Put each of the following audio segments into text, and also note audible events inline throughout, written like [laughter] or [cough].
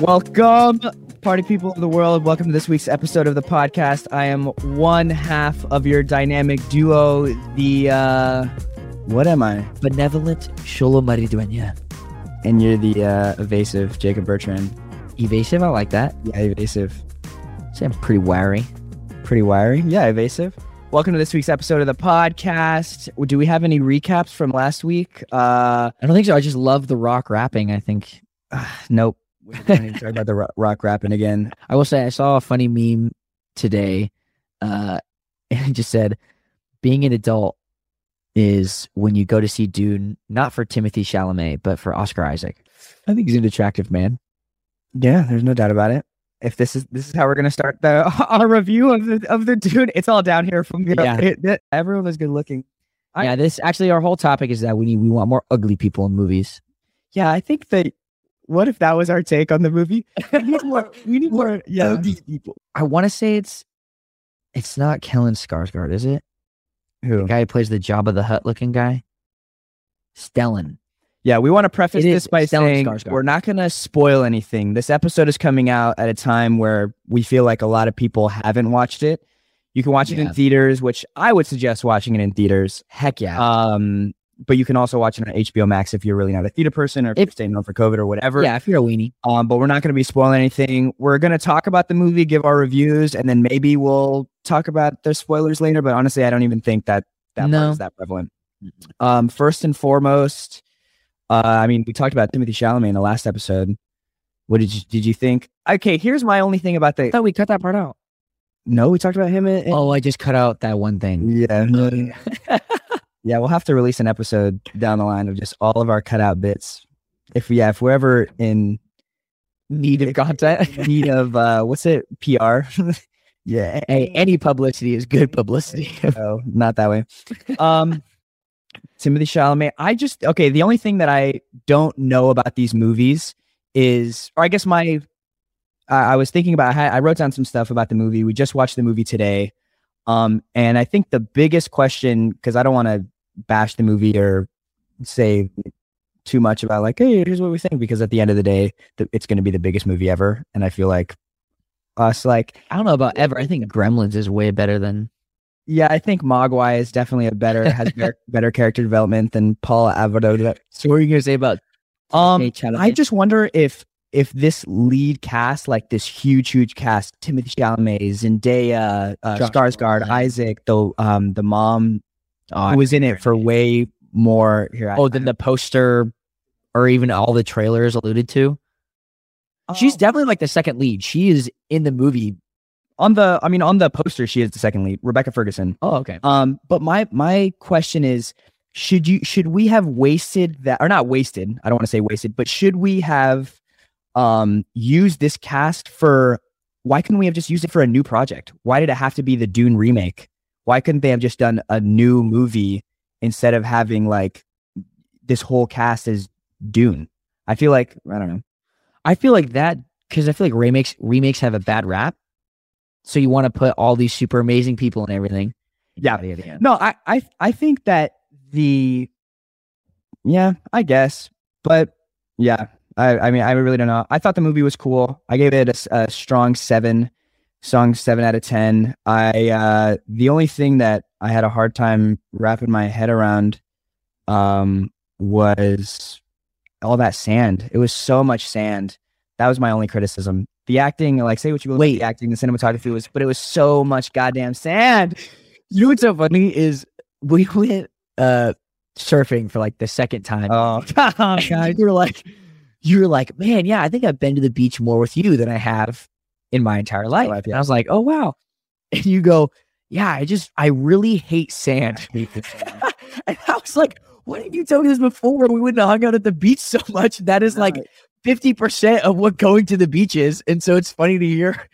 Welcome, party people of the world. Welcome to this week's episode of the podcast. I am one half of your dynamic duo, the uh what am I? Benevolent Xolo Maridueña. And you're the uh evasive Jacob Bertrand. Evasive, I like that. Yeah, evasive. Say I'm pretty wiry. Pretty wiry. Yeah, evasive. Welcome to this week's episode of the podcast. Do we have any recaps from last week? Uh I don't think so. I just love the rock rapping. I think [sighs] nope. We don't talk about the ro- rock rapping again. I will say I saw a funny meme today, uh, [laughs] and it just said, "Being an adult is when you go to see Dune, not for Timothée Chalamet, but for Oscar Isaac." I think he's an attractive man. Yeah, there's no doubt about it. If this is this is how we're gonna start the [laughs] our review of the of the Dune, it's all down here from here. Yeah. It- it- everyone is good looking. I- yeah, this actually our whole topic is that we need we want more ugly people in movies. Yeah, I think that. What if that was our take on the movie? We need more. [laughs] We need more. Yeah, people. I want to say it's it's not Kellen Skarsgård, is it? Who the guy who plays the Jabba the Hutt looking guy, Stellan. Yeah, we want to preface It this is by Stellan saying Skarsgård. we're not going to spoil anything. This episode is coming out at a time where we feel like a lot of people haven't watched it. You can watch it in theaters, which I would suggest watching it in theaters. Heck yeah. Um, but you can also watch it on HBO Max if you're really not a theater person or if, you're staying home for COVID or whatever. yeah, if you're a weenie. Um, but we're not going to be spoiling anything. We're going to talk about the movie, give our reviews, and then maybe we'll talk about the spoilers later. But honestly, I don't even think that that part No. is that prevalent. Um, first and foremost, uh, I mean, we talked about Timothée Chalamet in the last episode. What did you did you think? Okay, here's my only thing about the. I thought we cut that part out. No, we talked about him. In, in- Oh, I just cut out that one thing. yeah, [laughs] yeah. We'll have to release an episode down the line of just all of our cutout bits. If yeah, if we're ever in Need of content. [laughs] need of uh, what's it PR? [laughs] yeah, hey, any publicity is good publicity. no, [laughs] not that way. Um, Timothée Chalamet. I just okay. The only thing that I don't know about these movies is, or I guess my, I I was thinking about. I, I wrote down some stuff about the movie. We just watched the movie today, um, and I think the biggest question, because I don't want to bash the movie or say too much about like, hey, here's what we think, because at the end of the day, th- it's going to be the biggest movie ever, and I feel like us like I don't know about ever. I think Gremlins is way better than. Yeah, I think Mogwai is definitely a better has better, [laughs] better character development than Paul Avodo. So what are you gonna say about? Um? I just wonder if if this lead cast, like this huge, huge cast, Timothée Chalamet, Zendaya, uh, Josh Skarsgård, Isaac, the um the mom Oh, who was in it for way more. Here, I- oh, then the poster, or even all the trailers alluded to. She's Oh. definitely like the second lead. She is in the movie. on the. I mean, on the poster, she is the second lead, Rebecca Ferguson. Oh, okay. Um, but my my question is, should you should we have wasted that or not wasted? I don't want to say wasted, but should we have um used this cast for why couldn't we have just used it for a new project? Why did it have to be the Dune remake? Why couldn't they have just done a new movie instead of having like this whole cast as Dune? I feel like I don't know. I feel like that because I feel like remakes remakes have a bad rap. So you want to put all these super amazing people and everything. Yeah. No, I, I I think that the yeah, I guess, but yeah, I I mean I really don't know. I thought the movie was cool. I gave it a strong seven, strong seven out of ten. I uh the only thing that I had a hard time wrapping my head around, um, was all that sand. It was so much sand. That was my only criticism. The acting, like say what you will, Wait. the acting, the cinematography was, but it was so much goddamn sand. You know what's so funny is we [laughs] went uh surfing for like the second time. Oh, [laughs] and you were like, you were like, man, yeah, I think I've been to the beach more with you than I have in my entire life. life, And. I was like, oh wow. And you go, yeah, I just I really hate sand. [laughs] [laughs] and I was like, why didn't you tell me this before? We wouldn't have hung out at the beach so much. That is like 50% of what going to the beach is. And so it's funny to hear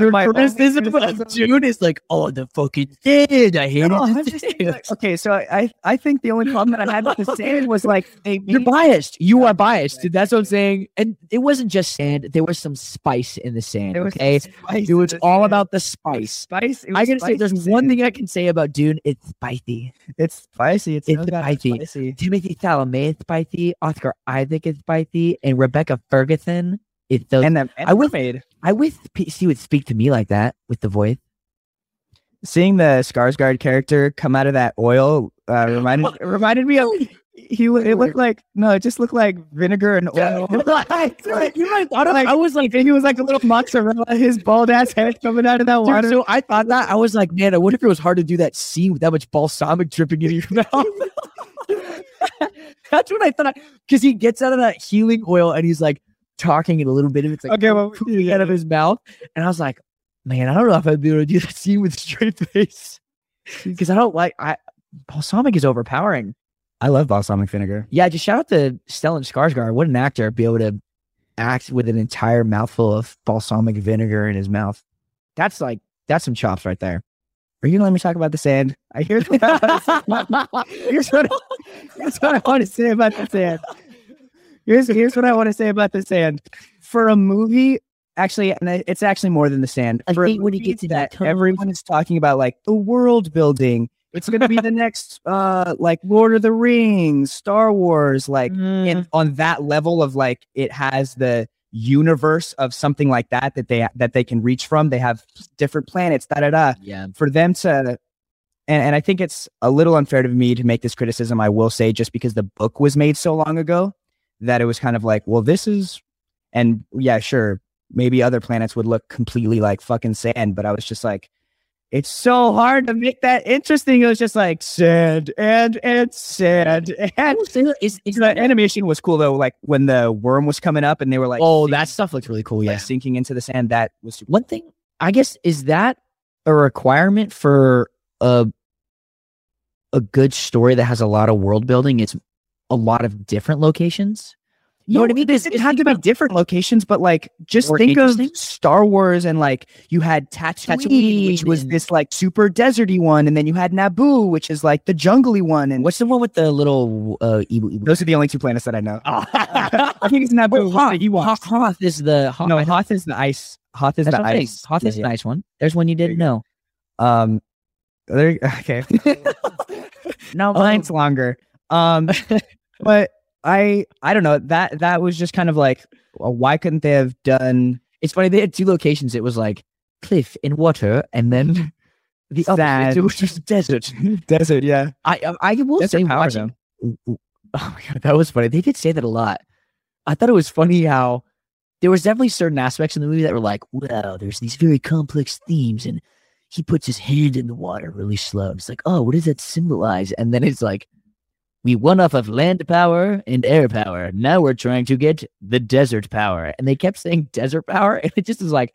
Your my criticism of. Dune is like, oh, the fucking sand. I hate No, it. like, okay, so I I think the only problem that I had with the [laughs] sand was like they You're biased. You are biased. That's what I'm saying. And it wasn't just sand. There was some spice in the sand. there was okay. It was all sand. about the spice. spice. I can say there's spicy one thing I can say about Dune. It's spicy. It's spicy. It's, It's spicy. spicy. Timothée Chalamet is spicy. Oscar Isaac is spicy, and Rebecca Ferguson. It though and the and I would- made I wish P- he would speak to me like that with the voice. seeing the Skarsgård character come out of that oil uh, [gasps] reminded reminded me of he. It looked like no, it just looked like vinegar and oil. [laughs] [laughs] you might thought Like, I was like, he was like a little mozzarella, his bald ass head coming out of that Dude, water. so I thought that I was like, man, I wonder if it was hard to do that scene with that much balsamic dripping into your [laughs] mouth. That's what I thought. Because he gets out of that healing oil and he's like talking and a little bit of it's like okay, well, pooping out of his mouth, and I was like, man, I don't know if I'd be able to do that scene with straight [laughs] face because I don't like I balsamic is overpowering. I love balsamic vinegar. Yeah, just shout out to Stellan Skarsgård. What an actor! Be able to act with an entire mouthful of balsamic vinegar in his mouth. That's like that's some chops right there. Are you gonna let me talk about the sand? I hear. [laughs] here's what I, here's what I want to say about the sand. Here's here's what I want to say about the sand. For a movie, actually, and it's actually more than the sand. I For hate when he gets in that everyone is talking about, like the world building. It's gonna be the next, [laughs] uh, like Lord of the Rings, Star Wars, like Mm. and on that level of like it has the universe of something like that that they that they can reach from. They have different planets, da da da yeah, for them to and, and I think it's a little unfair to me to make this criticism, I will say, just because the book was made so long ago, that it was kind of like, well, this is and yeah, sure, maybe other planets would look completely like fucking sand, but I was just like, it's so hard to make that interesting. It was just like sand and and sand [laughs] and is, is the animation was cool though. Like when the worm was coming up and they were like, oh, sink- that stuff looks really cool. like, Yeah. sinking into the sand. That was One thing, I guess, is that a requirement for a a good story that has a lot of world building? It's a lot of different locations. You know what I mean? This, it had to be different locations, but like just think of? Star Wars and like you had Tatooine, which was this like super deserty one, and then you had Naboo, which is like the jungly one, and What's the one with the little uh, those are the only two planets that I know. [laughs] I think it's Naboo. Hoth, Hoth, Hoth, is the Hoth. No, Hoth is the ice. Hoth is that's the what I'm saying. ice. Hoth is Yeah, a nice one. There's one you didn't know. Um, there. [laughs] Okay. [laughs] No, mine's longer. Um, but I I don't know that that was just kind of like well, why couldn't they have done It's funny. They had two locations. It was like cliff in water, and then [laughs] the other, it was just desert. [laughs] desert? Yeah, I I, I will Desert say power watching. Oh my god, that was funny. They did say that a lot. I thought it was funny how there was definitely certain aspects in the movie that were like, wow, there's these very complex themes, and he puts his hand in the water really slow. And It's like, oh, what does that symbolize? And then it's like, we won off of land power and air power. Now we're trying to get the desert power. And they kept saying desert power, [laughs] and it just is like,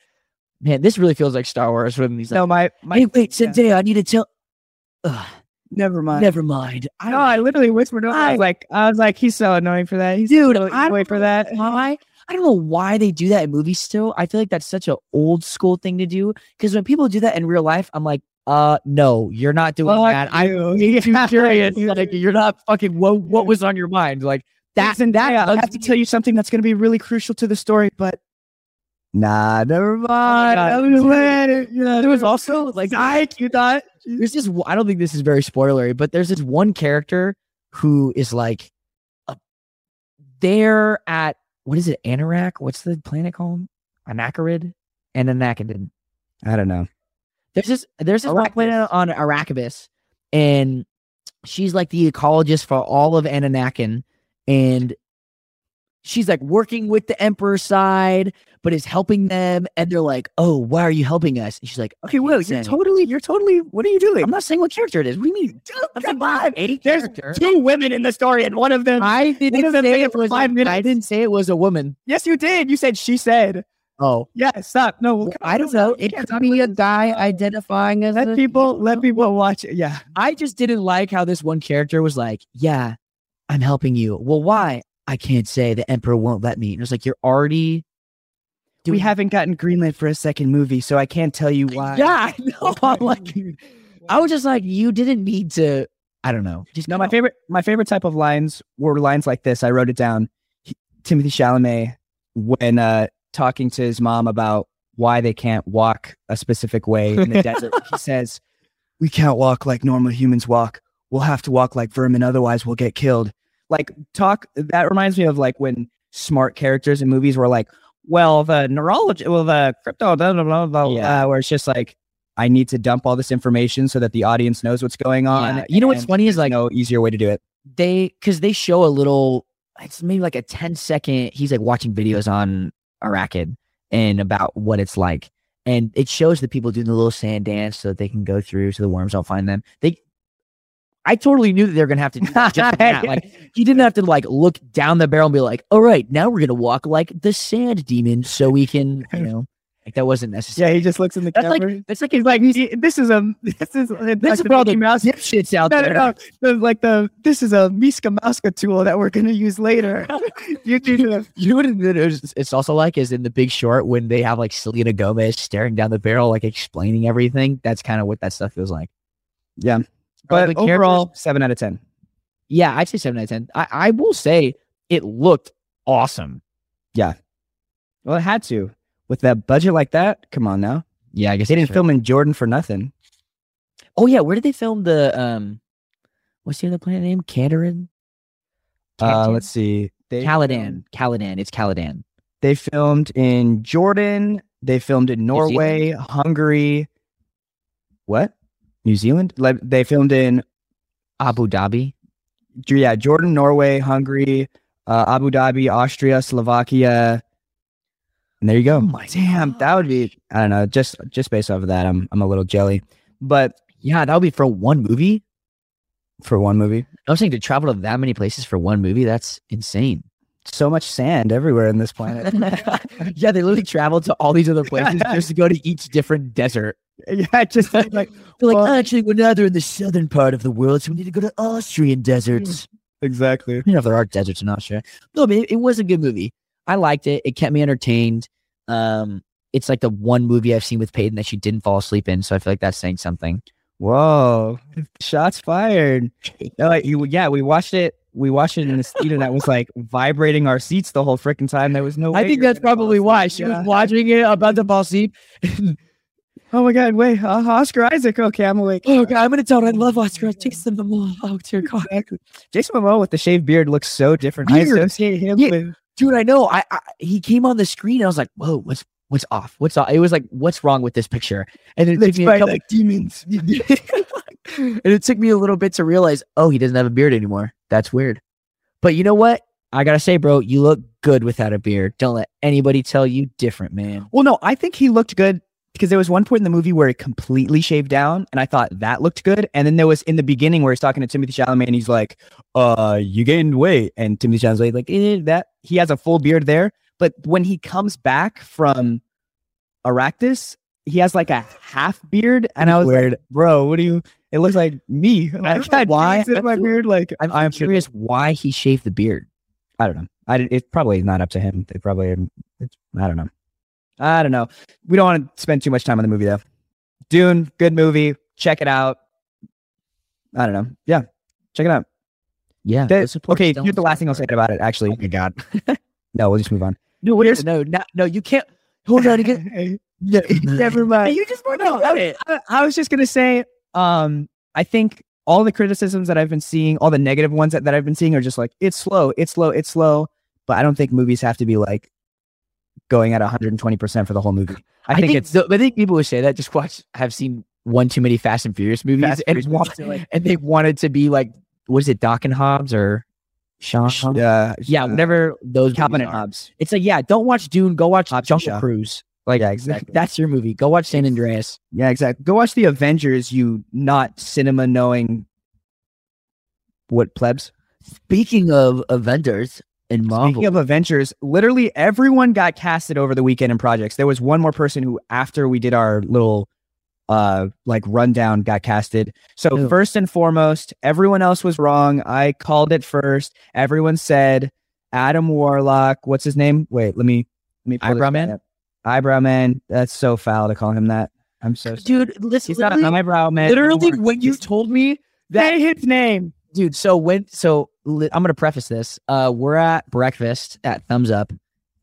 man, this really feels like Star Wars when he's like, no, my my hey, wait, yeah. I need to tell. [sighs] Ugh, never mind. never mind. I know. I literally whispered. To him. I was like, I was like, he's so annoying for that. He's Dude, so I wait for that. why I don't know why they do that in movies still. I feel like that's such an old school thing to do. Because when people do that in real life, I'm like, uh no, you're not doing Fuck that. I'm you. [laughs] too curious. Like you're not fucking what what was on your mind? Like That's and that. I have to tell you something that's going to be really crucial to the story, but nah, never mind. God. I'm just letting it- yeah, there was also like psych. You thought there's this one- I don't think this is very spoilery, but there's this one character who is like a, they're at what is it, Anorak? What's the planet called? Anacharid? And Anakidin. I don't know. There's this there's this Arrakis. on Arrakis, and she's like the ecologist for all of Ananakin, and she's like working with the Emperor side, but is helping them, and they're like, "Oh, why are you helping us?" And she's like, Okay, Will, can't you're totally, you're totally. What are you doing? I'm not saying what character it is. What do you mean? I'm come on. There's character. two women in the story, and one of them. I didn't say it was five a- minutes. I didn't say it was a woman. yes, you did. You said she said. Oh, Yeah, stop. No, well, I don't know. It could be a guy identifying as Let a- people, let people watch it. Yeah, I just didn't like how this one character was like, "Yeah, I'm helping you." Well, why? I can't say. The emperor won't let me. And it was like, "You're already." we haven't gotten greenlit for a second movie, so I can't tell you why. Yeah, I know. [laughs] I'm [laughs] like, I was just like, you didn't need to. I don't know. Just No, my favorite my favorite type of lines were lines like this. I wrote it down. He- Timothée Chalamet when uh talking to his mom about why they can't walk a specific way in the desert. [laughs] He says, "We can't walk like normal humans walk. We'll have to walk like vermin otherwise we'll get killed." Like talk that reminds me of like when smart characters in movies were like, well, the neurology, well, the crypto, blah, blah, blah, blah, Yeah. uh, where it's just like, I need to dump all this information so that the audience knows what's going on. Yeah. You know what's funny is like no easier way to do it. they because they show a little it's maybe like a 10 second he's like watching videos on Arachid and about what it's like and it shows the people doing the little sand dance so that they can go through so the worms don't find them they I totally knew that they were gonna have to do that. Like he [laughs] didn't have to like look down the barrel and be like, all right, now we're gonna walk like the sand demon so we can, you know, like that wasn't necessary. Yeah, he just looks in the That's like camera. that's like He's like, "He- this is a, this is, this is for all the mouse. dipshits out No, there. no, no. The- like the, this is a Miska Mauska tool that we're going to use later. [laughs] you do the, You know what it, it is- it's also like is in the Big Short when they have like Selena Gomez staring down the barrel, like explaining everything. That's kind of what that stuff feels like. yeah. But But overall, seven out of 10. yeah, I'd say seven out of ten. I, I will say it looked awesome. Yeah. Well, it had to. With that budget like that, come on now. Yeah, I guess They didn't right. film in Jordan for nothing. Oh yeah, where did they film the um? What's the other planet name? Candarin. Uh, let's see. They Caladan. Caladan. It's Caladan. They filmed in Jordan. They filmed in Norway, Hungary. What? New Zealand? Like they filmed in Abu Dhabi. yeah, Jordan, Norway, Hungary, uh, Abu Dhabi, Austria, Slovakia. And there you go. Oh my Damn, that would be I don't know, just just based off of that, I'm I'm a little jelly. But Yeah, that would be for one movie. for one movie, I was saying to travel to that many places for one movie. That's insane. so much sand everywhere in this planet. [laughs] yeah, they literally traveled to all these other places [laughs] just to go to each different desert. yeah, just like [laughs] They're like, Well- actually, we're now they're in the southern part of the world, so we need to go to Austrian deserts. exactly. You know if there are deserts in Austria. No, but it, it was a good movie. I liked it. It kept me entertained. Um, it's like the one movie I've seen with Peyton that she didn't fall asleep in, so I feel like that's saying something. Whoa, [laughs] shots fired. No, like, yeah, we watched it. We watched it in the theater that was like vibrating our seats the whole freaking time. There was no. I think that's probably why she Yeah. was watching it about to fall asleep. [laughs] Oh my god! Wait, uh, Oscar Isaac. Okay, I'm awake. oh God, I'm gonna tell her I love Oscar. Jason Momoa. Oh dear God, Exactly. Jason Momoa with the shaved beard looks so different. I Weird. associate him Yeah. with. Dude, I know. I, I he came on the screen. And I was like, whoa, what's what's off? What's off? It was like, what's wrong with this picture? And it took me a couple, demons. [laughs] and it took me a little bit to realize, oh, he doesn't have a beard anymore. That's weird. But you know what? I gotta say, bro, you look good without a beard. Don't let anybody tell you different, man. Well, no, I think he looked good because there was one point in the movie where he completely shaved down, and I thought that looked good. And then there was in the beginning where he's talking to Timothée Chalamet, and he's like, "Uh, you gained weight," and Timothée Chalamet like, eh, "That he has a full beard there." But when he comes back from Arachnus, he has like a half beard, and I was Weird. like, "Bro, what do you?" It looks like me. [laughs] I why. my beard. Like I'm, I'm curious why he shaved the beard. I don't know. I it's probably not up to him. They probably it's, I don't know. I don't know. We don't want to spend too much time on the movie though. Dune, good movie. Check it out. I don't know. Yeah, check it out. Yeah. That- let's okay, Stellan here's the last thing I'll say about it. Actually, Oh my god. [laughs] no, we'll just move on. No, what is no, no, no, you can't hold on again. [laughs] No, Never mind. You just brought No, up I, it. I- I was just gonna say, um, I think all the criticisms that I've been seeing, all the negative ones that, that I've been seeing, are just like it's slow, it's slow, it's slow. But I don't think movies have to be like going at 120 percent for the whole movie. I, think, it's I think people who say that just watch have seen one too many Fast and Furious movies Fast and, want, like- and they wanted to be like what is it, Doc and Hobbs or Sean? uh, yeah, uh, whatever those Calvin and. Hobbs. It's like yeah, don't watch Dune, go watch Hobbs Jungle Shaw. Cruise. Like Yeah, exactly. that's your movie. Go watch San Andreas. Yeah, exactly. Go watch the Avengers. You not cinema knowing what plebs. Speaking of Avengers and Marvel, Speaking of Avengers, literally everyone got casted over the weekend in projects. There was one more person who, after we did our little uh like rundown, got casted. So first and foremost, everyone else was wrong. I called it first. Everyone said Adam Warlock. What's his name? Wait, let me let me Eyebrow Man? up. Eyebrow man. That's so foul to call him that. I'm so sorry. dude, listen, He's not an eyebrow man. literally when you told me that his name. dude so when so li- i'm gonna preface this uh we're at breakfast at thumbs up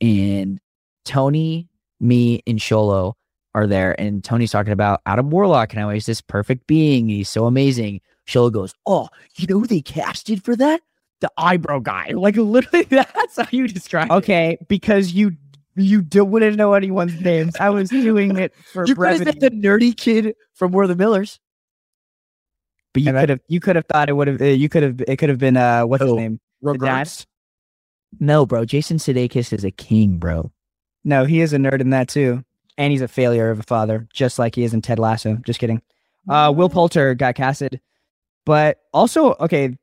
and tony me and Xolo are there and tony's talking about adam warlock and how he's this perfect being he's so amazing sholo goes oh you know who they casted for that the eyebrow guy [laughs] like literally [laughs] that's how you describe it. Okay, because you You do, wouldn't know anyone's names. I was doing it for You brevity. the nerdy kid from We're the Millers. But you And I- could have you could have thought it would have you could have it could have been uh what's his name? The dad? No, bro. Jason Sudeikis is a king, bro. No, he is a nerd in that too. And he's a failure of a father, just like he is in Ted Lasso. Just kidding. Uh Will Poulter got casted. But also, okay,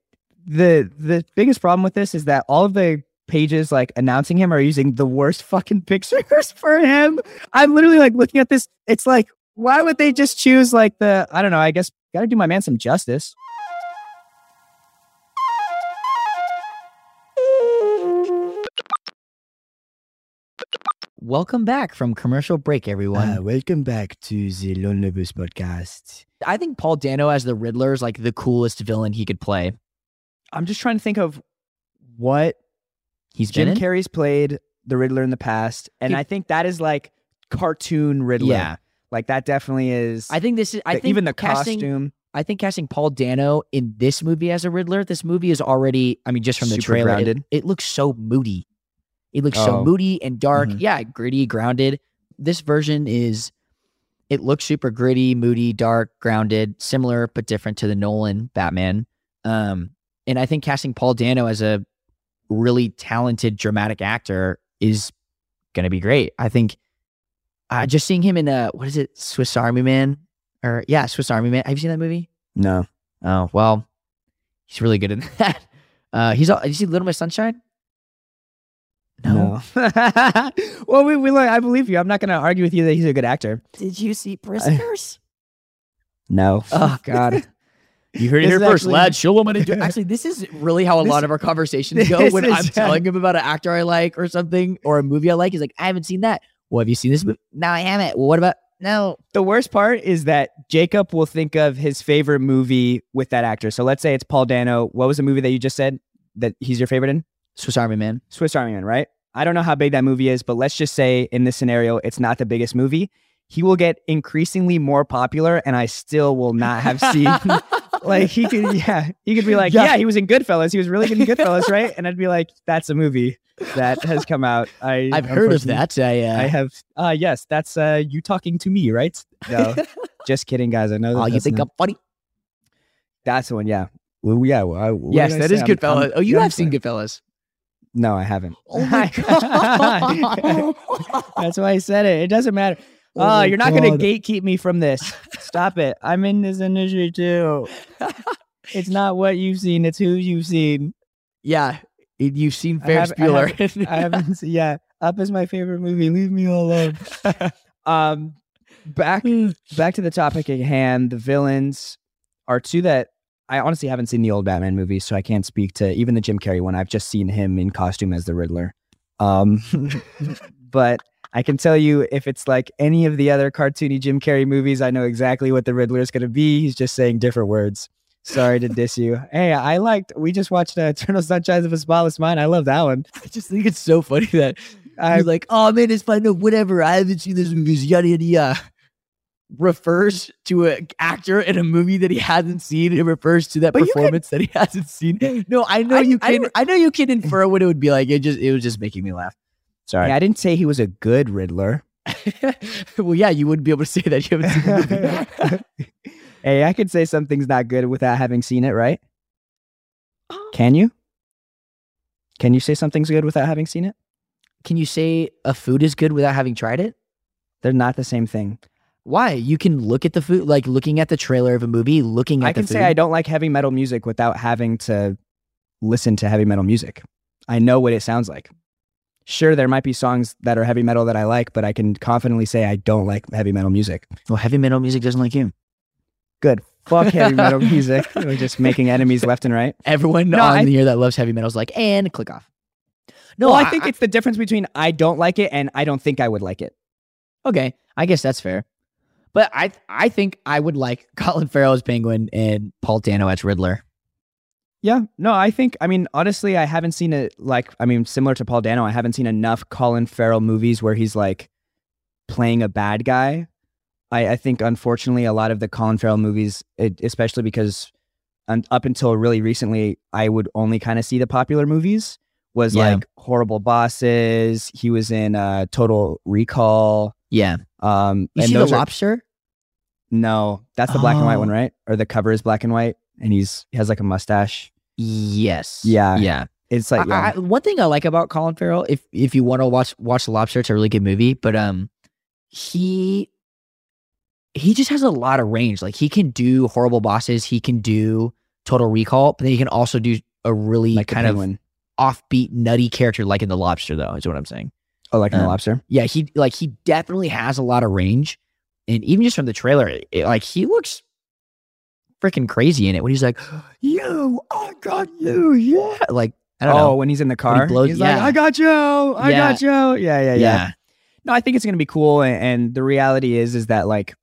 the the biggest problem with this is that all of the pages like announcing him are using the worst fucking [laughs] pictures for him. I'm literally like looking at this. It's like, why would they just choose like the I don't know, I guess gotta do my man some justice. Welcome back from commercial break, everyone. Uh, welcome back to the Lonely Bus podcast. I think Paul Dano as the Riddler is like the coolest villain he could play. I'm just trying to think of what He's Jim? Carrey's played the Riddler in the past, and He- I think that is like cartoon Riddler. Yeah, like that definitely is. I think this is. I the- think even the casting, costume. I think casting Paul Dano in this movie as a Riddler. This movie is already. I mean, just from the Super trailer, it, it looks so moody. It looks so Oh. moody and dark. Mhm. Yeah, gritty, grounded. This version is. It looks super gritty, moody, dark, grounded, similar but different to the Nolan Batman. Um, and I think casting Paul Dano as a really talented dramatic actor is going to be great. I think uh, just seeing him in a what is it, Swiss Army Man, or yeah, Swiss Army Man. Have you seen that movie? No, Oh well, he's really good in [laughs] that. Uh, he's all. Did you see Little Miss Sunshine? no. [laughs] well, we, we like, I believe you. I'm not going to argue with you that he's a good actor. Did you see [laughs] Prisoners? No. Oh God. You heard it here first, lad. Show him what to do. Actually, this is really how a This- lot of our conversations go this when is- I'm telling him about an actor I like or something or a movie I like. He's like, I haven't seen that. Well, have you seen this movie? No, I haven't. Well, what about? No. the worst part is that Jacob will think of his favorite movie with that actor. So let's say it's Paul Dano. What was the movie that you just said that he's your favorite in? Swiss Army Man. Swiss Army Man, right? I don't know how big that movie is, but let's just say in this scenario, it's not the biggest movie. He will get increasingly more popular, and I still will not have [laughs] seen. Like he could, yeah, he could be like, Yeah. yeah. he was in Goodfellas. He was really good in Goodfellas, right? And I'd be like, that's a movie that has come out. I [laughs] I've heard of that. I, uh, I have. Uh yes, that's uh you talking to me, right? No, [laughs] just kidding, guys. I know. That oh, you think not- I'm funny? that's the one? Yeah. Well, yeah. Well, I, yes, did I that is Goodfellas. I'm- oh, you yeah, I'm have seen sorry. Goodfellas. No, I haven't. Oh my [laughs] god. That's why I said it. It doesn't matter. Oh Oh, you're not gonna gatekeep me from this. Stop it. I'm in this industry too. It's not what you've seen, it's who you've seen. yeah, you've seen Ferris have- I Bueller. I haven't seen yeah. Up is my favorite movie. Leave me alone. [laughs] um back back to the topic at hand. The villains are two that I honestly haven't seen the old Batman movies, so I can't speak to even the Jim Carrey one. I've just seen him in costume as the Riddler. Um, [laughs] but I can tell you if it's like any of the other cartoony Jim Carrey movies, I know exactly what the Riddler is going to be. He's just saying different words. Sorry to diss you. [laughs] Hey, I liked. We just watched uh, Eternal Sunshine of a Spotless Mind. I love that one. I just think it's so funny that I'm like, "Oh man, it's fine. No, whatever. I haven't seen this movie. Yada yada yada." Refers to an actor in a movie that he hasn't seen. It refers to that But you can- performance that he hasn't seen. No, I know I- you I- can. I, know you can infer what it would be like. It just it was just making me laugh. Sorry. Hey, I didn't say he was a good Riddler. [laughs] well, yeah, you wouldn't be able to say that you haven't seen the movie. [laughs] hey, I could say something's not good without having seen it, right? Um, can you? Can you say something's good without having seen it? Can you say a food is good without having tried it? They're not the same thing. Why? You can look at the food, like looking at the trailer of a movie, looking at I can the say food. I don't like heavy metal music without having to listen to heavy metal music. I know what it sounds like. Sure, there might be songs that are heavy metal that I like, but I can confidently say I don't like heavy metal music. well, heavy metal music doesn't like you. Good. Fuck heavy metal [laughs] music. We're just making enemies left and right. Everyone No, on I- here that loves heavy metal is like, and click off. No, No, I, think it's the difference between I don't like it and I don't think I would like it. okay. I guess that's fair. But I I think I would like [laughs] Colin Farrell as Penguin and Paul Dano as Riddler. Yeah, no, I think, I mean, honestly, I haven't seen it like, I mean, similar to Paul Dano, I haven't seen enough Colin Farrell movies where he's like playing a bad guy. I, I think, unfortunately, a lot of the Colin Farrell movies, it, especially because up until really recently, I would only kind of see the popular movies was Yeah. like horrible bosses. He was in uh Total Recall. Yeah. Um You and see the are- lobster? No, that's the black and white one, right? Or the cover is black and white and he's he has like a mustache. Yes. Yeah. Yeah. It's like yeah. I, I, one thing I like about Colin Farrell, if if you want to watch watch The Lobster, it's a really good movie. But um, he he just has a lot of range. Like he can do horrible bosses, he can do Total Recall, but then he can also do a really like kind of offbeat, nutty character, like in The Lobster. Though is what I'm saying. Oh, like in the um, lobster. Yeah, he like he definitely has a lot of range, and even just from the trailer, it, it- like he looks freaking crazy in it when he's like, "You, I got you, yeah." Like I don't oh, know. when he's in the car, blows- he's like, "I got you, I Yeah. got you." Yeah, yeah, yeah. yeah. No, I think it's gonna be cool, and, and the reality is, is that like,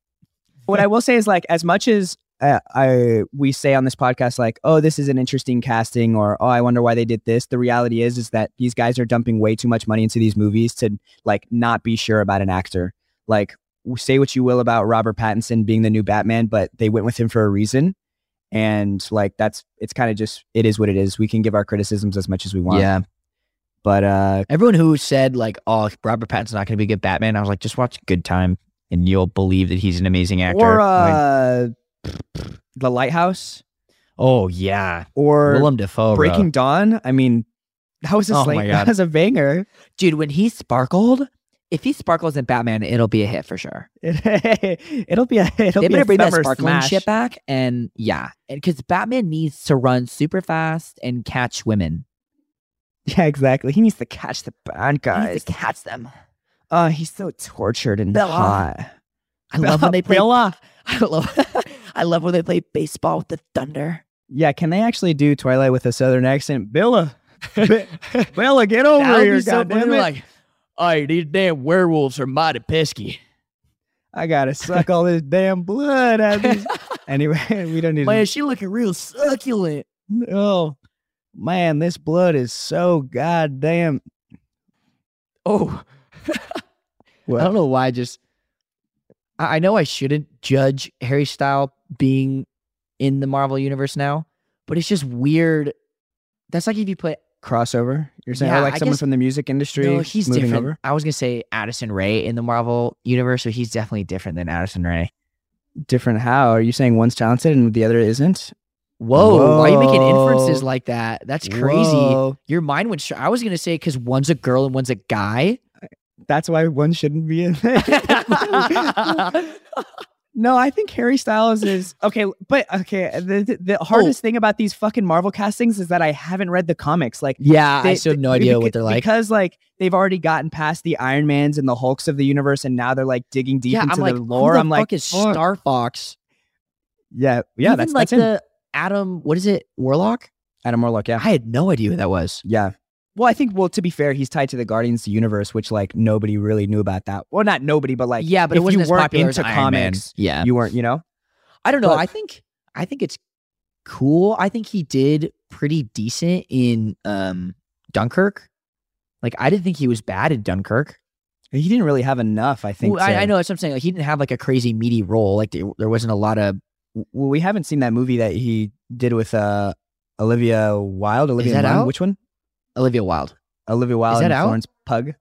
what I will say is like, as much as uh, I we say on this podcast, like, oh, this is an interesting casting, or oh, I wonder why they did this. The reality is, is that these guys are dumping way too much money into these movies to like not be sure about an actor. Like, say what you will about Robert Pattinson being the new Batman, but they went with him for a reason. And like that's it's kind of just it is what it is. We can give our criticisms as much as we want. Yeah. But uh Everyone who said like, "Oh, Robert Pattinson's not going to be a good Batman," I was like, "Just watch Good Time, and you'll believe that he's an amazing actor." or Like, uh The Lighthouse oh yeah, or Willem Dafoe, bro. Breaking Dawn. I mean, that was a Oh [laughs] that was a banger. dude. When he sparkled, if he sparkles in Batman, it'll be a hit for sure. [laughs] it'll be a it'll they be better bring that sparkling smash. shit back, and yeah, because Batman needs to run super fast and catch women. Yeah, exactly. He needs to catch the bad guys. He needs to catch them. Oh, he's so tortured and Bella. hot. I love when [laughs] they play. Bella. [laughs] I love. I love when they play baseball with the Thunder. Yeah, can they actually do Twilight with a southern accent? Bella, Bella, get over here, so goddamn it! Like, oh, these damn werewolves are mighty pesky. I gotta suck all this damn blood out of these. [laughs] anyway, [laughs] we don't need. Man, to she looking real succulent. Oh man, this blood is so goddamn. Oh, [laughs] What? I don't know why. I Just I I know I shouldn't judge Harry Style being in the Marvel universe now, but it's just weird. That's like if you put crossover. You're saying, Yeah, or like I someone guess- from the music industry no, he's different. over. I was gonna say Addison Rae in the Marvel universe, so he's definitely different than Addison Rae. Different how? Are you saying one's talented and the other isn't? Whoa, why are you making inferences like that? That's crazy. Whoa. Your mind went. I was gonna say because one's a girl and one's a guy. That's why one shouldn't be in there. [laughs] [laughs] [laughs] no, I think Harry Styles is [laughs] okay, but okay. The, the, the Oh. hardest thing about these fucking Marvel castings is that I haven't read the comics. Like, yeah, I still have no idea what they're like. because like they've already gotten past the Iron Mans and the Hulks of the universe, and now they're like digging deep yeah, into I'm like, the lore. Who the I'm fuck like, is fuck. Star Fox? yeah, yeah, Even that's like that's the Adam. What is it? Warlock. Adam Warlock. Yeah, I had no idea who that was. yeah. Well, I think well to be fair, he's tied to the Guardians of the Universe, which like nobody really knew about that. Well, not nobody, but like yeah, but if it wasn't you weren't into Man. comics, Yeah, you weren't, you know. I don't know. but- I think I think it's cool. I think he did pretty decent in um Dunkirk. Like I didn't think he was bad in Dunkirk. He didn't really have enough, I think. Well, I, I know that's what I'm saying. Like he didn't have like a crazy meaty role. Like there, wasn't a lot of. Well, we haven't seen that movie that he did with uh Olivia Wilde. Olivia out? Which one? Olivia Wilde. Olivia Wilde that and out? Florence Pugh.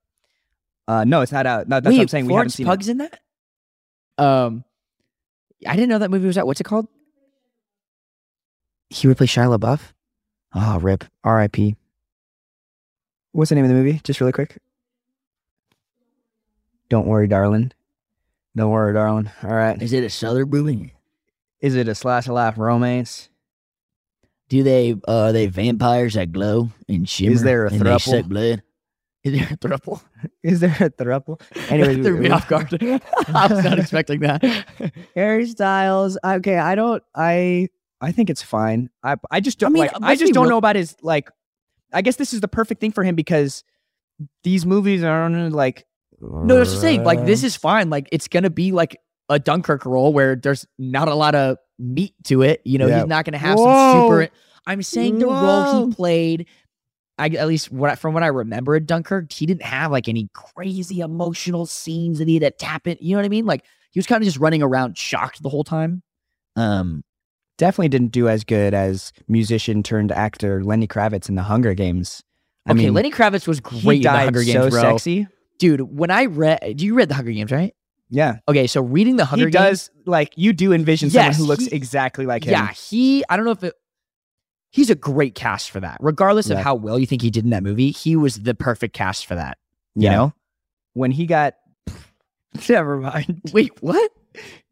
Uh, no, it's not out. No, that's Wait, what I'm saying. we haven't Florence seen Pug's in that. Um, I didn't know that movie was out. What's it called? He replaced Shia LaBeouf. Oh, rip. R.I.P. What's the name of the movie? Just really quick. Don't worry, darling. Don't worry, darling. All right. Is it a Southern movie? Is it a slice of life romance? Do they uh are they vampires that glow and shimmer? Is there a and they throuple? suck blood? [laughs] Is there a thruple? [laughs] Is there a throuple? Anyway, [laughs] threw me off guard. I was not expecting that. Harry Styles. Okay, I don't. I I think it's fine. I I just don't. I mean, like, I just don't real- know about his like. I guess this is the perfect thing for him because these movies are like. No, that's the thing. Like this is fine. Like it's gonna be like a Dunkirk role where there's not a lot of meat to it. You know, Yeah. he's not gonna have Whoa. some super. I'm saying the role he played. I, at least what from what I remember at Dunkirk, he didn't have like any crazy emotional scenes that he had to tap in. You know what I mean? Like he was kind of just running around shocked the whole time. Um, definitely didn't do as good as musician turned actor Lenny Kravitz in the Hunger Games. I okay, mean, Lenny Kravitz was he great in the died Hunger Games, so bro. sexy. Dude, when I read, do you read the Hunger Games, right? Yeah, Okay, so reading the Hunger he Games, does like you do envision someone Yes, who looks he- exactly like him. yeah, he. I don't know if it. He's a great cast for that. Regardless of Yeah. how well you think he did in that movie, he was the perfect cast for that. You Yeah. know? when he got [laughs] never mind. Wait, what?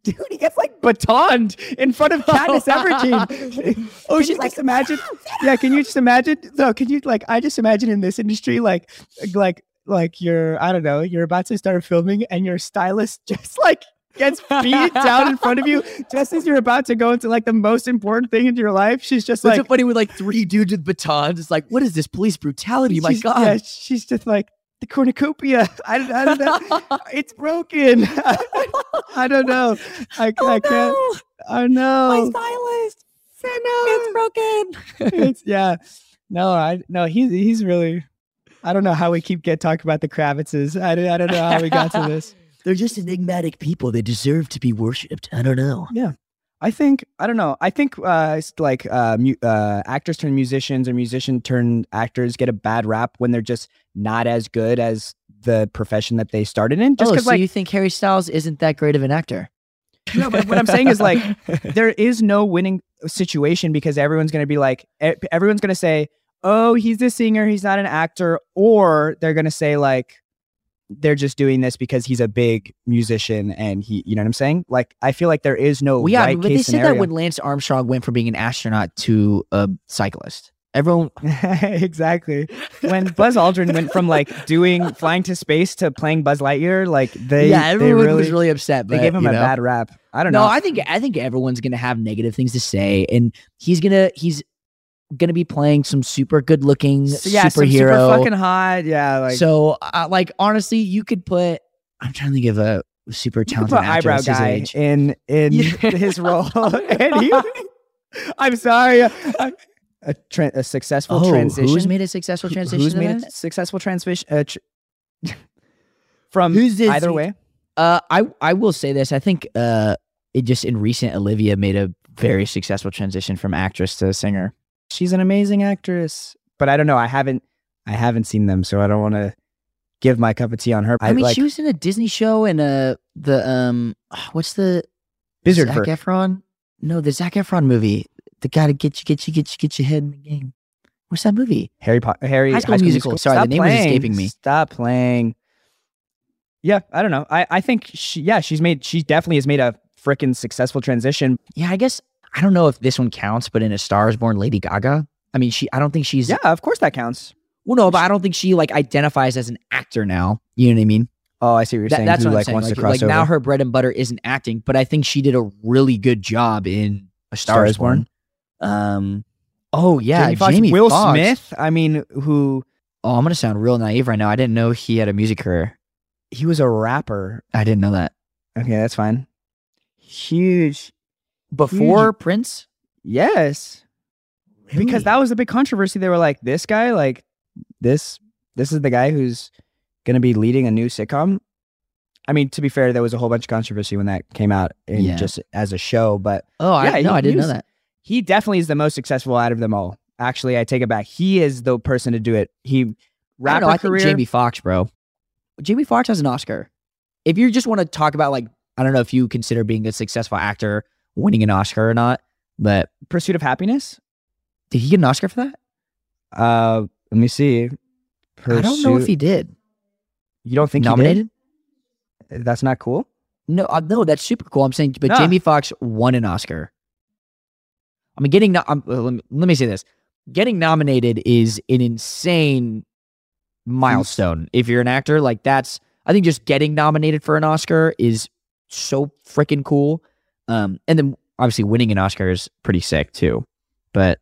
Dude, he gets like batoned in front of [laughs] Katniss Everdeen. [laughs] oh, she's like just imagine. Yeah, can you just imagine? No, can you like? I just imagine in this industry, like, like, like you're. I don't know. You're about to start filming, and your stylist [laughs] just like gets beat down in front of you, just as you're about to go into like the most important thing in your life. She's just What's like, so funny with like three dudes with batons? It's like, what is this police brutality? My God. yeah, she's just like the cornucopia. [laughs] I, don't- I don't know. [laughs] It's broken. I don't know. I, oh, I can't. I know. My stylist. It's broken. it's yeah. No, I no. He's he's really. I don't know how we keep get talking about the Kravitzes. I don't, I don't know how we got to [laughs] this. They're just enigmatic people. They deserve to be worshipped. I don't know. Yeah. I think I don't know. I think uh, it's like uh, mu- uh, actors turn musicians or musician turn actors get a bad rap when they're just not as good as the profession that they started in. Just oh, because so like you think Harry Styles isn't that great of an actor? no, but what I'm saying is like [laughs] there is no winning situation because everyone's going to be like everyone's going to say oh he's a singer he's not an actor or they're going to say like they're just doing this because he's a big musician and he you know what i'm saying like i feel like there is no Well, yeah, right but they said scenario that when Lance Armstrong went from being an astronaut to a cyclist. Everyone, [laughs] exactly when buzz aldrin went from like doing flying to space to playing buzz lightyear like they yeah, they everyone really, was really upset. they gave him a know. bad rap i don't No, know I think I think everyone's gonna have negative things to say, and he's gonna he's gonna be playing some super good looking So, yeah superhero. super fucking hot yeah like so, uh, like honestly, you could put. I'm trying to give a super talented actor eyebrow his guy age. in in Yeah. [laughs] his [laughs] role. [laughs] and he, I'm sorry. I- a, tra- a successful Oh, transition. who's made a successful transition? Who's made that? a successful transition? Uh, tr- from Who's this? either way. Uh, I I will say this. I think uh, it just in recent Olivia made a very successful transition from actress to singer. She's an amazing actress, but I don't know. I haven't I haven't seen them, so I don't want to give my cup of tea on her. I, mean, like she was in a Disney show and uh the um what's the Blizzard Zac. Efron? No, the Zac Efron movie. The guy to get you, get you, get you, get your head in the game. What's that movie? Harry Potter. Harry High School Musical. Sorry, the name is playing. escaping me. Stop playing. Yeah, I don't know. I I think she yeah she's made she definitely has made a freaking successful transition. Yeah, I guess I don't know if this one counts, but in A Star Is Born, Lady Gaga. I mean, she. I don't think she's. Yeah, of course that counts. Well, no, but I don't think she like identifies as an actor now. You know what I mean? Oh, I see what you're That- saying. that's Who what I'm like saying. wants Like, to cross like over. now, her bread and butter isn't acting, but I think she did a really good job in A Star, Star Is Born. Born. Um. Oh yeah, Jamie Foxx, Jamie Will Foxx. Smith. I mean, who Oh, I'm gonna sound real naive right now. I didn't know he had a music career. he was a rapper. I didn't know that. Okay, that's fine. Huge. Before Prince, Yes. Because that was a big controversy. They were like, this guy, like this, this is the guy who's going to be leading a new sitcom. I mean, to be fair, there was a whole bunch of controversy when that came out, in Yeah. just as a show. But Oh, I Yeah, no, he- I didn't he know that. he definitely is the most successful out of them all. Actually, I take it back. He is the person to do it. He I rapper know. I career. think Jamie Foxx, bro. Jamie Foxx has an Oscar. If you just want to talk about like, I don't know if you consider being a successful actor winning an Oscar or not, but Pursuit of Happiness. did he get an Oscar for that? Uh, let me see. I don't know if he did. You don't think Nominated? He did? That's not cool. No, uh, no, that's super cool. I'm saying, but Nah. Jamie Foxx won an Oscar. I mean, getting no- um, uh, let, me, let me say this: getting nominated is an insane milestone. If you're an actor, like that's, I think just getting nominated for an Oscar is so freaking cool. Um, and then obviously winning an Oscar is pretty sick too. But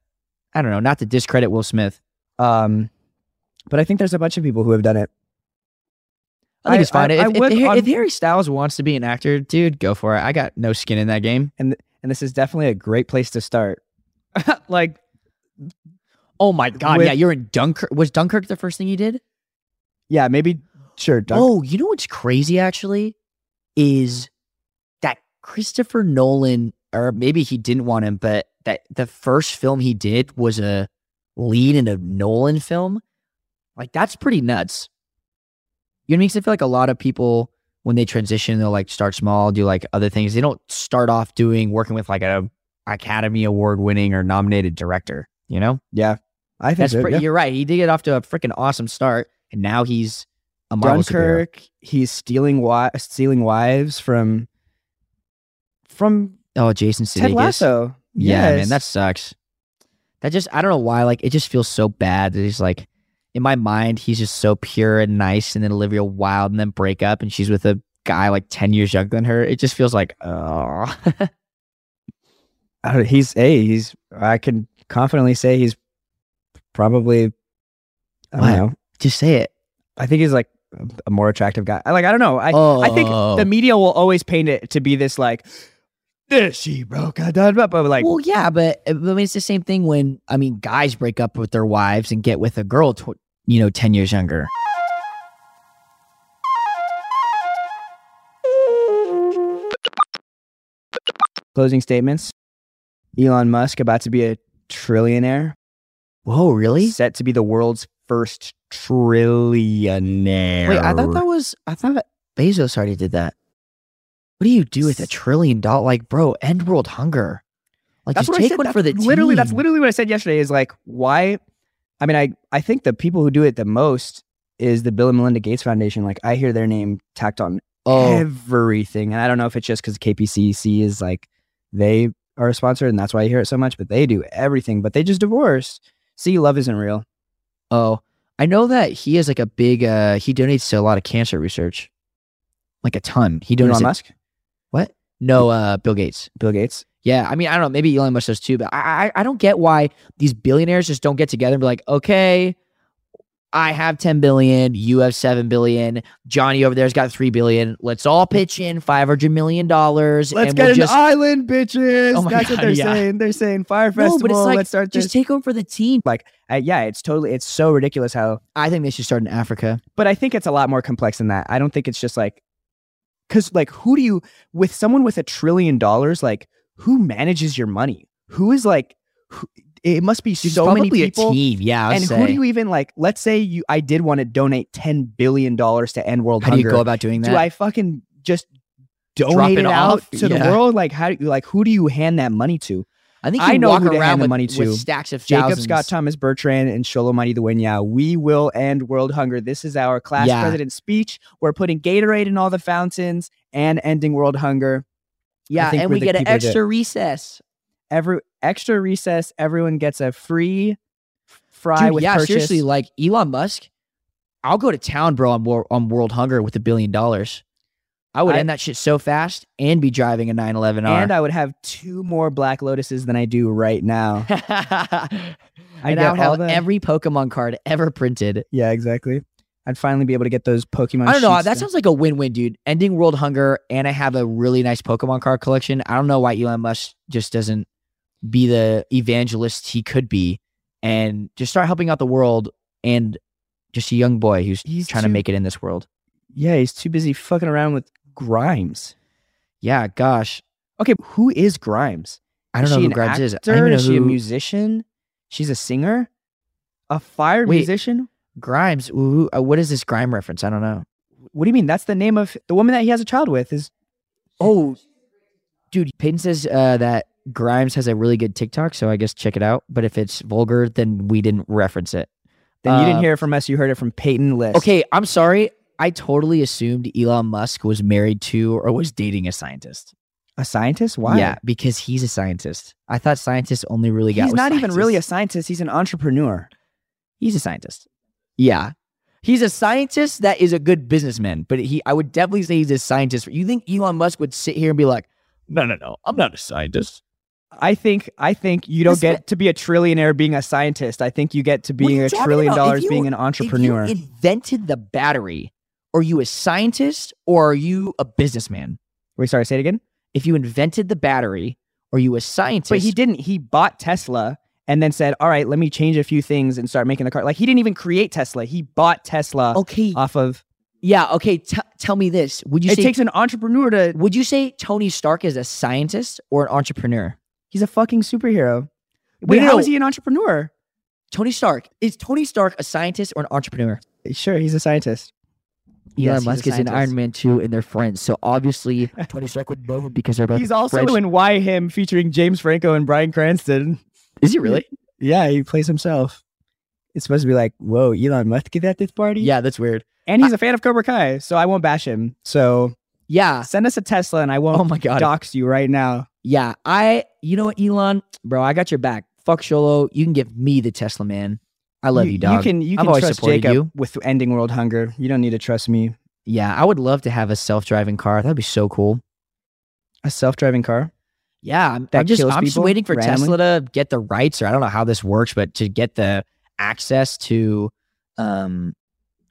I don't know, not to discredit Will Smith. Um, but I think there's a bunch of people who have done it. I think I- it's fine. I- if, I if- if, on- if Harry Styles wants to be an actor, dude, go for it. I got no skin in that game. and and this is definitely a great place to start. [laughs] like, Oh my god, With- yeah, you're in Dunkirk. Was Dunkirk the first thing you did? yeah, maybe sure. Dunk- Oh, you know what's crazy actually is Christopher Nolan, or maybe he didn't want him, but that the first film he did was a lead in a Nolan film. Like that's pretty nuts. You know what I mean? 'Cause feel like a lot of people when they transition, they'll like start small, do like other things. They don't start off doing working with like a Academy Award winning or nominated director. You know, Yeah, I think that's so, pretty. yeah. You're right. He did get off to a freaking awesome start, and now he's a Marvel superhero. Dunkirk. He's stealing wi- stealing wives from from Oh, Jason Sudeikis. Ted Lasso. Yeah, man, that sucks. That just I don't know why. Like it just feels so bad that he's like in my mind he's just so pure and nice, and then Olivia Wilde and then break up, and she's with a guy like ten years younger than her. It just feels like oh [laughs] he's a he's I can confidently say he's probably I don't What? know. just say it. I think he's like a- a more attractive guy. Like I don't know. I oh, I think oh. the media will always paint it to be this like this she broke a done but but, like well, yeah, uh, but I mean it's the same thing when I mean guys break up with their wives and get with a girl, tw- you know, ten years younger. closing statements. Elon Musk about to be a trillionaire. Whoa, really? Set to be the world's first trillionaire. Wait, I thought that was I thought Bezos already did that. What do you do with a trillion dollar? Like, bro, end world hunger. Like, That's just what I take said. one That's for the literally that's literally what I said yesterday is like why I mean I I think the people who do it the most is the Bill and Melinda Gates Foundation. Like I hear their name tacked on Oh, everything. And I don't know if it's just because KPCC is like they are a sponsor and that's why I hear it so much, but they do everything. But they just divorced. See, love isn't real. oh, I know that he is like a big. uh He donates to a lot of cancer research, like a ton. He donates. Elon Musk? No, uh, Bill Gates. Bill Gates. Yeah, I mean, I don't know. Maybe Elon Musk does too, but I, I, I don't get why these billionaires just don't get together and be like, okay, I have ten billion, you have seven billion, Johnny over there's got three billion. Let's all pitch in five hundred million dollars. Let's get we'll an just island, bitches. Oh That's what they're yeah. saying. They're saying fire No, festival. but it's like, Let's start just this. take over for the team. uh, yeah, it's totally. It's so ridiculous how. I think they should start in Africa. But I think it's a lot more complex than that. I don't think it's just like, because like, who do you with someone with a trillion dollars? Like, who manages your money? Who is like, who, it must be so many people. a team. Yeah, and say. who do you even like? Let's say you, I did want to donate ten billion dollars to end world How do hunger. you go about doing that? do I fucking just Drop donate it it out off? to the world? Like how do you like who do you hand that money to? I think I know walk who to hand around with, money with to. stacks of Jacob thousands. Scott Thomas Bertrand and Xolo Maridueña. We will end world hunger. This is our class Yeah. president speech. We're putting Gatorade in all the fountains and ending world hunger. Yeah, and we get an people to do it. extra recess. Every extra recess, everyone gets a free fry Dude, with yeah, purchase. seriously, like Elon Musk, I'll go to town, bro, on, on World Hunger with a billion dollars. I would I- end that shit so fast and be driving a 911R. and I would have two more Black Lotuses than I do right now. [laughs] [laughs] I I now get all have the- every Pokemon card ever printed. Yeah, exactly. I'd finally be able to get those Pokemon. I don't know. That sounds like a win-win, dude. Ending world hunger, and I have a really nice Pokemon card collection. I don't know why Elon Musk just doesn't be the evangelist he could be, and just start helping out the world and just a young boy who's He's trying to make it in this world. Yeah, he's too busy fucking around with Grimes. Yeah, gosh, Okay, who is Grimes? I don't is know who Grimes is. I actor? don't is she a musician? She's a singer, a fire Wait. musician. Grimes. Ooh, uh, what is this Grime reference? I don't know. What do you mean? That's the name of the woman that he has a child with. Is Oh, dude, Peyton says uh, that Grimes has a really good TikTok, so I guess check it out. But if it's vulgar, then we didn't reference it. then you didn't Uh, hear it from us. You heard it from Peyton List. Okay, I'm sorry. I totally assumed Elon Musk was married to or was dating a scientist. a scientist? Why? Yeah, because he's a scientist. I thought scientists only really got. he's not even really a scientist. He's an entrepreneur. He's a scientist. Yeah, he's a scientist that is a good businessman. But he, I would definitely say he's a scientist. You think Elon Musk would sit here and be like, "No, no, no, I'm not a scientist." I think I think you don't get to be a trillionaire being a scientist. I think you get to being a trillion? Dollars you- being an entrepreneur. Invented the battery, are you a scientist or are you a businessman? Wait, sorry, say it again. If you invented the battery, are you a scientist? But he didn't. He bought Tesla and then said, "All right, let me change a few things and start making the car." Like he didn't even create Tesla. He bought Tesla okay, off of. yeah, okay. T- tell me this: Would you It say takes an entrepreneur to. would you say Tony Stark is a scientist or an entrepreneur? He's a fucking superhero. Wait, Wait, how no. is he an entrepreneur? Tony Stark. Is Tony Stark a scientist or an entrepreneur? Sure, he's a scientist. Elon Yes, Musk is in. Iron Man 2 and they're friends. So obviously [laughs] Tony Stark would know him because they're both He's also French. in Why Him featuring James Franco and Bryan Cranston. Is he really? Yeah, he plays himself. It's supposed to be like, whoa, Elon Musk is at this party? Yeah, that's weird. And he's a fan of Cobra Kai, so I won't bash him. So Yeah. send us a Tesla and I won't Oh my god. dox you right now. Yeah. I you know what, Elon? Bro, I got your back. Fuck Xolo. You can give me the Tesla man. I love you, dog. You can you I've can always trust Jacob you. with ending world hunger. You don't need to trust me. Yeah, I would love to have a self-driving car. That'd be so cool. A self-driving car. Yeah, I'm, I'm just I'm just waiting for randomly? Tesla to get the rights, or I don't know how this works, but to get the access to um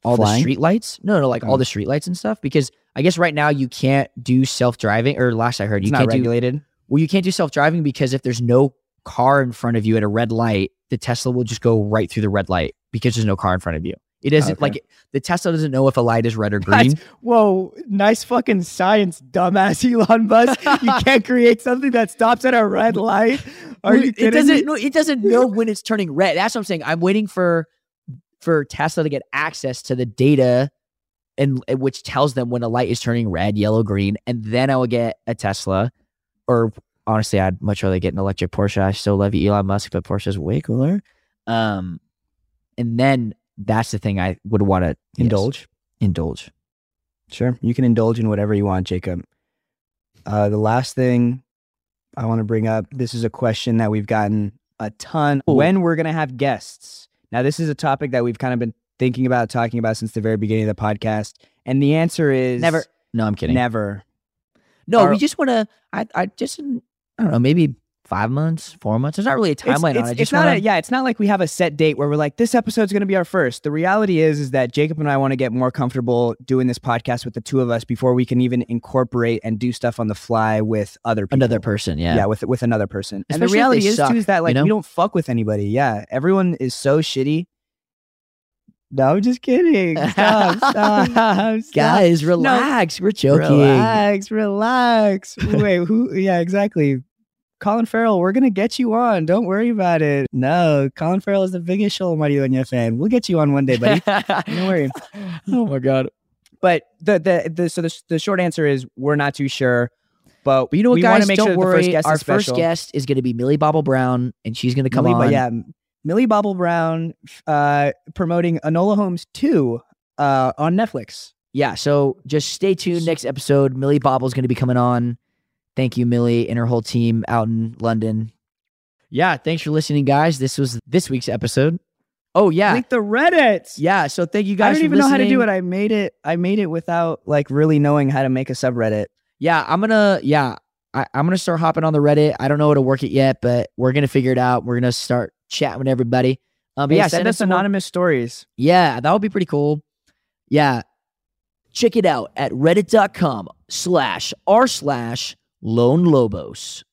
all Flying? the street lights. No, no, like all Oh. the street lights and stuff. Because I guess right now you can't do self-driving, or last I heard, It's you can't do regulated. well, you can't do self-driving because if there's no car in front of you at a red light, the Tesla will just go right through the red light because there's no car in front of you. It doesn't Okay. like the Tesla doesn't know if a light is red or [laughs] That's- green. Whoa, nice fucking science, dumbass [laughs] Elon Musk. you [laughs] can't create something that stops at a red light. Are Well, you it doesn't me? no, it doesn't know when it's turning red. That's what I'm saying. I'm waiting for for Tesla to get access to the data and which tells them when a light is turning red, yellow, green, and then I will get a Tesla. Or honestly, I'd much rather get an electric Porsche. I still love you, Elon Musk, but Porsche is way cooler. Um, and then that's the thing I would want to Indulge. Indulge. Sure. You can indulge in whatever you want, Jacob. Uh, the last thing I want to bring up this is a question that we've gotten a ton Ooh. when we're going to have guests. Now, this is a topic that we've kind of been thinking about, talking about since the very beginning of the podcast. And the answer is Never. No, I'm kidding. Never. No, Are- we just want to. I I just I don't know, maybe five months, four months. There's not really a timeline it's, on it. It's not wanna, a, yeah, it's not like we have a set date where we're like, this episode's going to be our first. The reality is, is that Jacob and I want to get more comfortable doing this podcast with the two of us before we can even incorporate and do stuff on the fly with other people. another person. Yeah. yeah, with with another person. and the reality is suck, too is that like know? we don't fuck with anybody. Yeah, everyone is so shitty. No, I'm just kidding. [laughs] Stop, stop, stop. Guys, relax. We're joking. Relax, relax. Wait, who? Yeah, exactly. Colin Farrell, we're gonna get you on. Don't worry about it. No, Colin Farrell is the biggest Show Mario fan. We'll get you on one day, buddy. [laughs] Don't worry. oh my god. But the the, the so the, the short answer is we're not too sure. But, But you know what, guys? to don't sure worry. first Our first guest is going to be Millie Bobby Brown, and she's going to come Millie, on. yeah, Millie Bobby Brown uh, promoting Enola Holmes 2 uh, on Netflix. Yeah, So just stay tuned. Next episode, Millie Bobby's going to be coming on. Thank you, Millie, and her whole team out in London. Yeah. Thanks for listening, guys. This was this week's episode. Oh yeah, Link the Reddit. yeah. So thank you guys. I don't even know how to do it. I made it. I made it without like really knowing how to make a subreddit. Yeah, I'm gonna yeah, I, I'm gonna start hopping on the Reddit. I don't know how to work it yet, but we're gonna figure it out. We're gonna start chatting with everybody. Um, Hey, yeah, send, us some more- anonymous stories. Yeah, that would be pretty cool. Yeah. Check it out at reddit.com slash r slash lone lobos.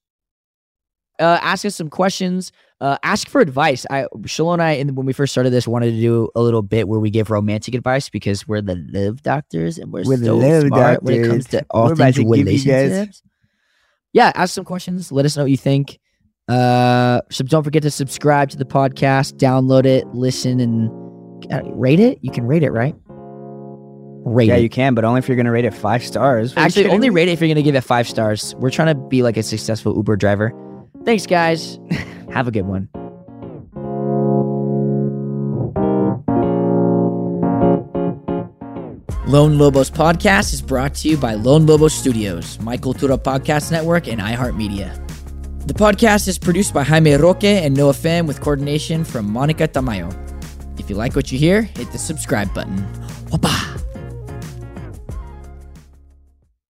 Uh, ask us some questions. Uh, ask for advice. I and I, in, when we first started this, wanted to do a little bit where we give romantic advice because we're the live doctors and we're, We're the so smart when it comes to all We're things to give you guys- relationships. Yeah, ask some questions. Let us know what you think. Uh, so don't forget to subscribe to the podcast, download it, listen, and uh, rate it. You can rate it, right? Rate Yeah, it. you can, but only if you're gonna rate it five stars. Actually, only rate it if you're gonna give it five stars. We're trying to be like a successful Uber driver. Thanks, guys. [laughs] Have a good one. Lone Lobos Podcast is brought to you by Lone Lobos Studios, My Cultura Podcast Network, and iHeartMedia. The podcast is produced by Jaime Roque and Noah Pham with coordination from Monica Tamayo. If you like what you hear, hit the subscribe button. Wapa!